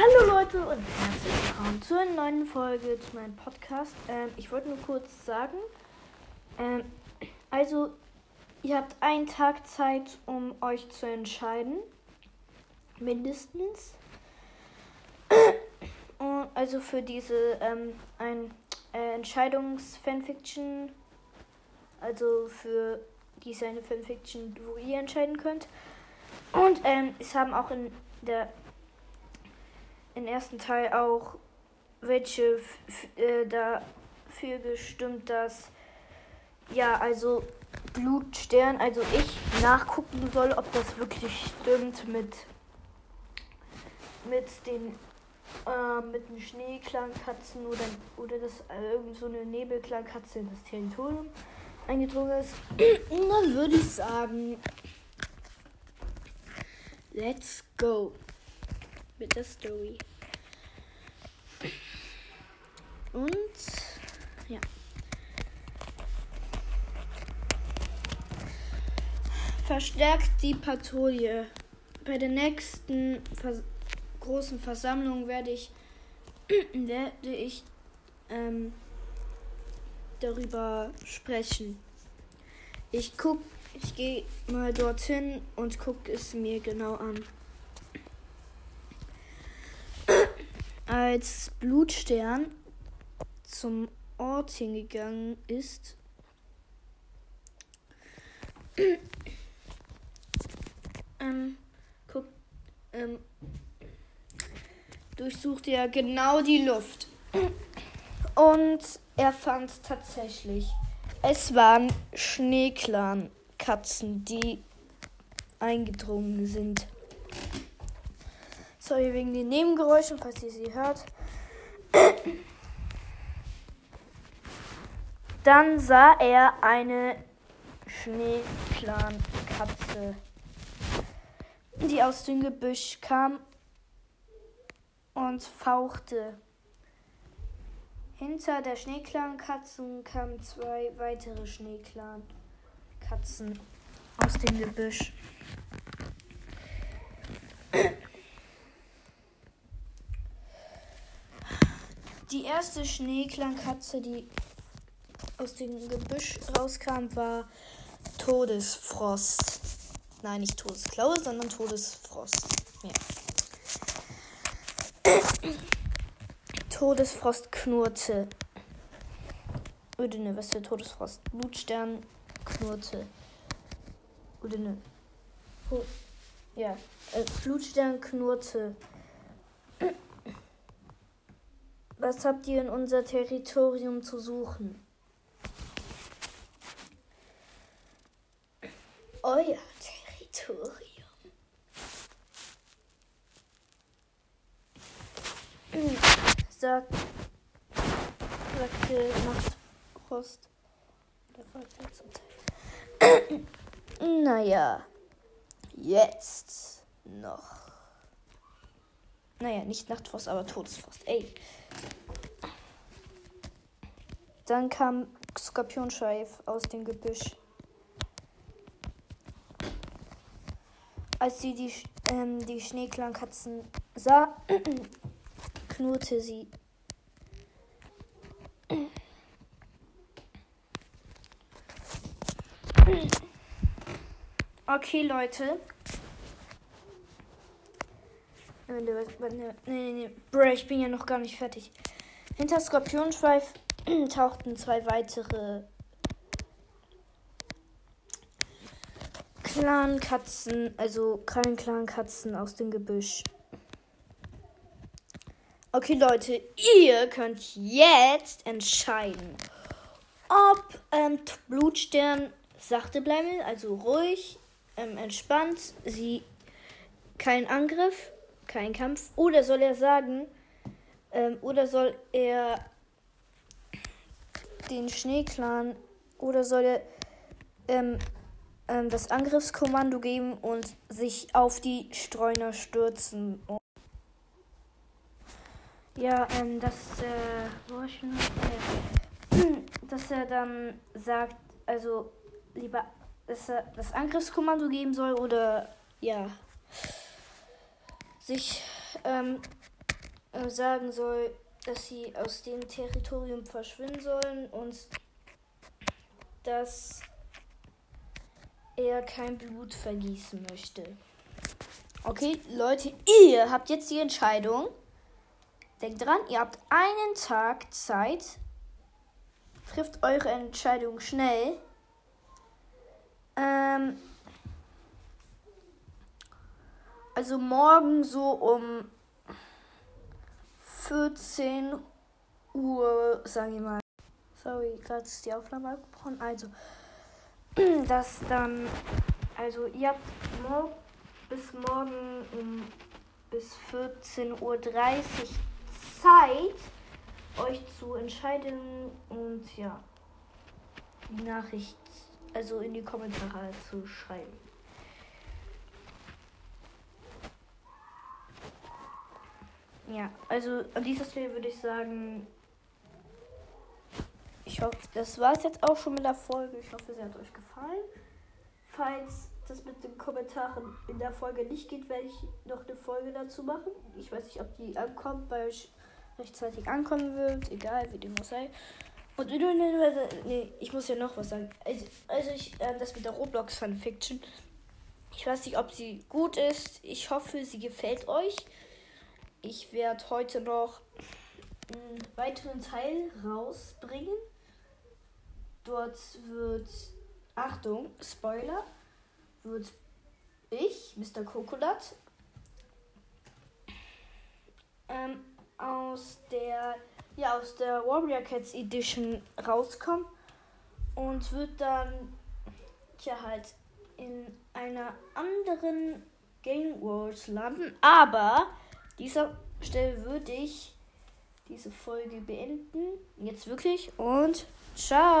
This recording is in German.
Hallo Leute und herzlich willkommen zu einer neuen Folge zu meinem Podcast. Ähm, ich wollte nur kurz sagen, ähm, also ihr habt einen Tag Zeit, um euch zu entscheiden, mindestens. Und also für diese ähm, ein äh, Entscheidungs-Fanfiction, also für diese eine Fanfiction, wo ihr entscheiden könnt. Und ähm, es haben auch in der im ersten Teil auch welche äh, dafür gestimmt, dass ja, also Blutstern, also ich nachgucken soll, ob das wirklich stimmt mit mit den äh, mit den Schneeklangkatzen oder oder dass äh, irgend so eine Nebelklangkatze in das Territorium eingedrungen ist. Und dann würde ich sagen, let's go mit der Story. Und ja. Verstärkt die Patrouille. Bei der nächsten Vers großen Versammlung werde ich werde ich ähm, darüber sprechen. Ich guck, ich gehe mal dorthin und gucke es mir genau an. Als Blutstern zum Ort hingegangen ist, ähm, guck, ähm, durchsuchte er genau die Luft. Und er fand tatsächlich, es waren Schneeklan-Katzen, die eingedrungen sind. Sorry wegen den Nebengeräuschen, falls ihr sie hört. Dann sah er eine Schneeklankatze, die aus dem Gebüsch kam und fauchte. Hinter der Schneeklankatzen kamen zwei weitere Schneeklankatzen aus dem Gebüsch. Die erste Schneeklankatze, die aus dem Gebüsch rauskam, war Todesfrost. Nein, nicht Todesklaue, sondern Todesfrost. Ja. Todesfrost knurrte. Oder ne, was für Todesfrost? Blutstern knurrte. Oder ne. Ja, äh, Blutstern knurrte. Was habt ihr in unser Territorium zu suchen? Euer Territorium. Sagt, sagte Nachtfrost. Der folgte zum Teil. naja, jetzt noch. Naja, nicht Nachtfrost, aber Todesfrost. Ey. Dann kam Skorpionscheif aus dem Gebüsch. Als sie die, ähm, die Schneeklankatzen sah, knurrte sie. Okay, Leute. Nee, nee, nee. Bruh, ich bin ja noch gar nicht fertig. Hinter Skorpionschweif tauchten zwei weitere Clan-Katzen, also kein Clan-Katzen aus dem Gebüsch. Okay, Leute, ihr könnt jetzt entscheiden, ob ähm, Blutstern sachte bleiben will, also ruhig, ähm, entspannt, sie kein Angriff, kein Kampf, oder soll er sagen, ähm, oder soll er den Schneeclan, oder soll er ähm, ähm, das Angriffskommando geben und sich auf die Streuner stürzen. Ja, ähm, dass, äh, dass er dann sagt, also lieber, dass er das Angriffskommando geben soll oder ja, sich ähm, äh, sagen soll, dass sie aus dem Territorium verschwinden sollen und dass er kein Blut vergießen möchte. Okay, Leute, ihr habt jetzt die Entscheidung. Denkt dran, ihr habt einen Tag Zeit. Trifft eure Entscheidung schnell. Ähm, also morgen so um 14 Uhr, sage ich mal. Sorry, gerade ist die Aufnahme abgebrochen. Also, dass dann, also ihr habt morgen bis morgen um bis 14.30 Uhr Zeit, euch zu entscheiden und ja, die Nachricht, also in die Kommentare zu schreiben. Ja, also an dieser Stelle würde ich sagen, ich hoffe, das war es jetzt auch schon mit der Folge. Ich hoffe, sie hat euch gefallen. Falls das mit den Kommentaren in der Folge nicht geht, werde ich noch eine Folge dazu machen. Ich weiß nicht, ob die ankommt, weil ich rechtzeitig ankommen wird. Egal, wie dem auch sei. Und nee, ich muss ja noch was sagen. Also, also ich, äh, das mit der Roblox Fanfiction. Ich weiß nicht, ob sie gut ist. Ich hoffe, sie gefällt euch. Ich werde heute noch einen weiteren Teil rausbringen. Dort wird, Achtung, Spoiler, wird ich, Mr. Coconut, ähm, aus der ja aus der Warrior Cats Edition rauskommen und wird dann tja halt in einer anderen Game World landen. Aber dieser Stelle würde ich diese Folge beenden. Jetzt wirklich und ciao.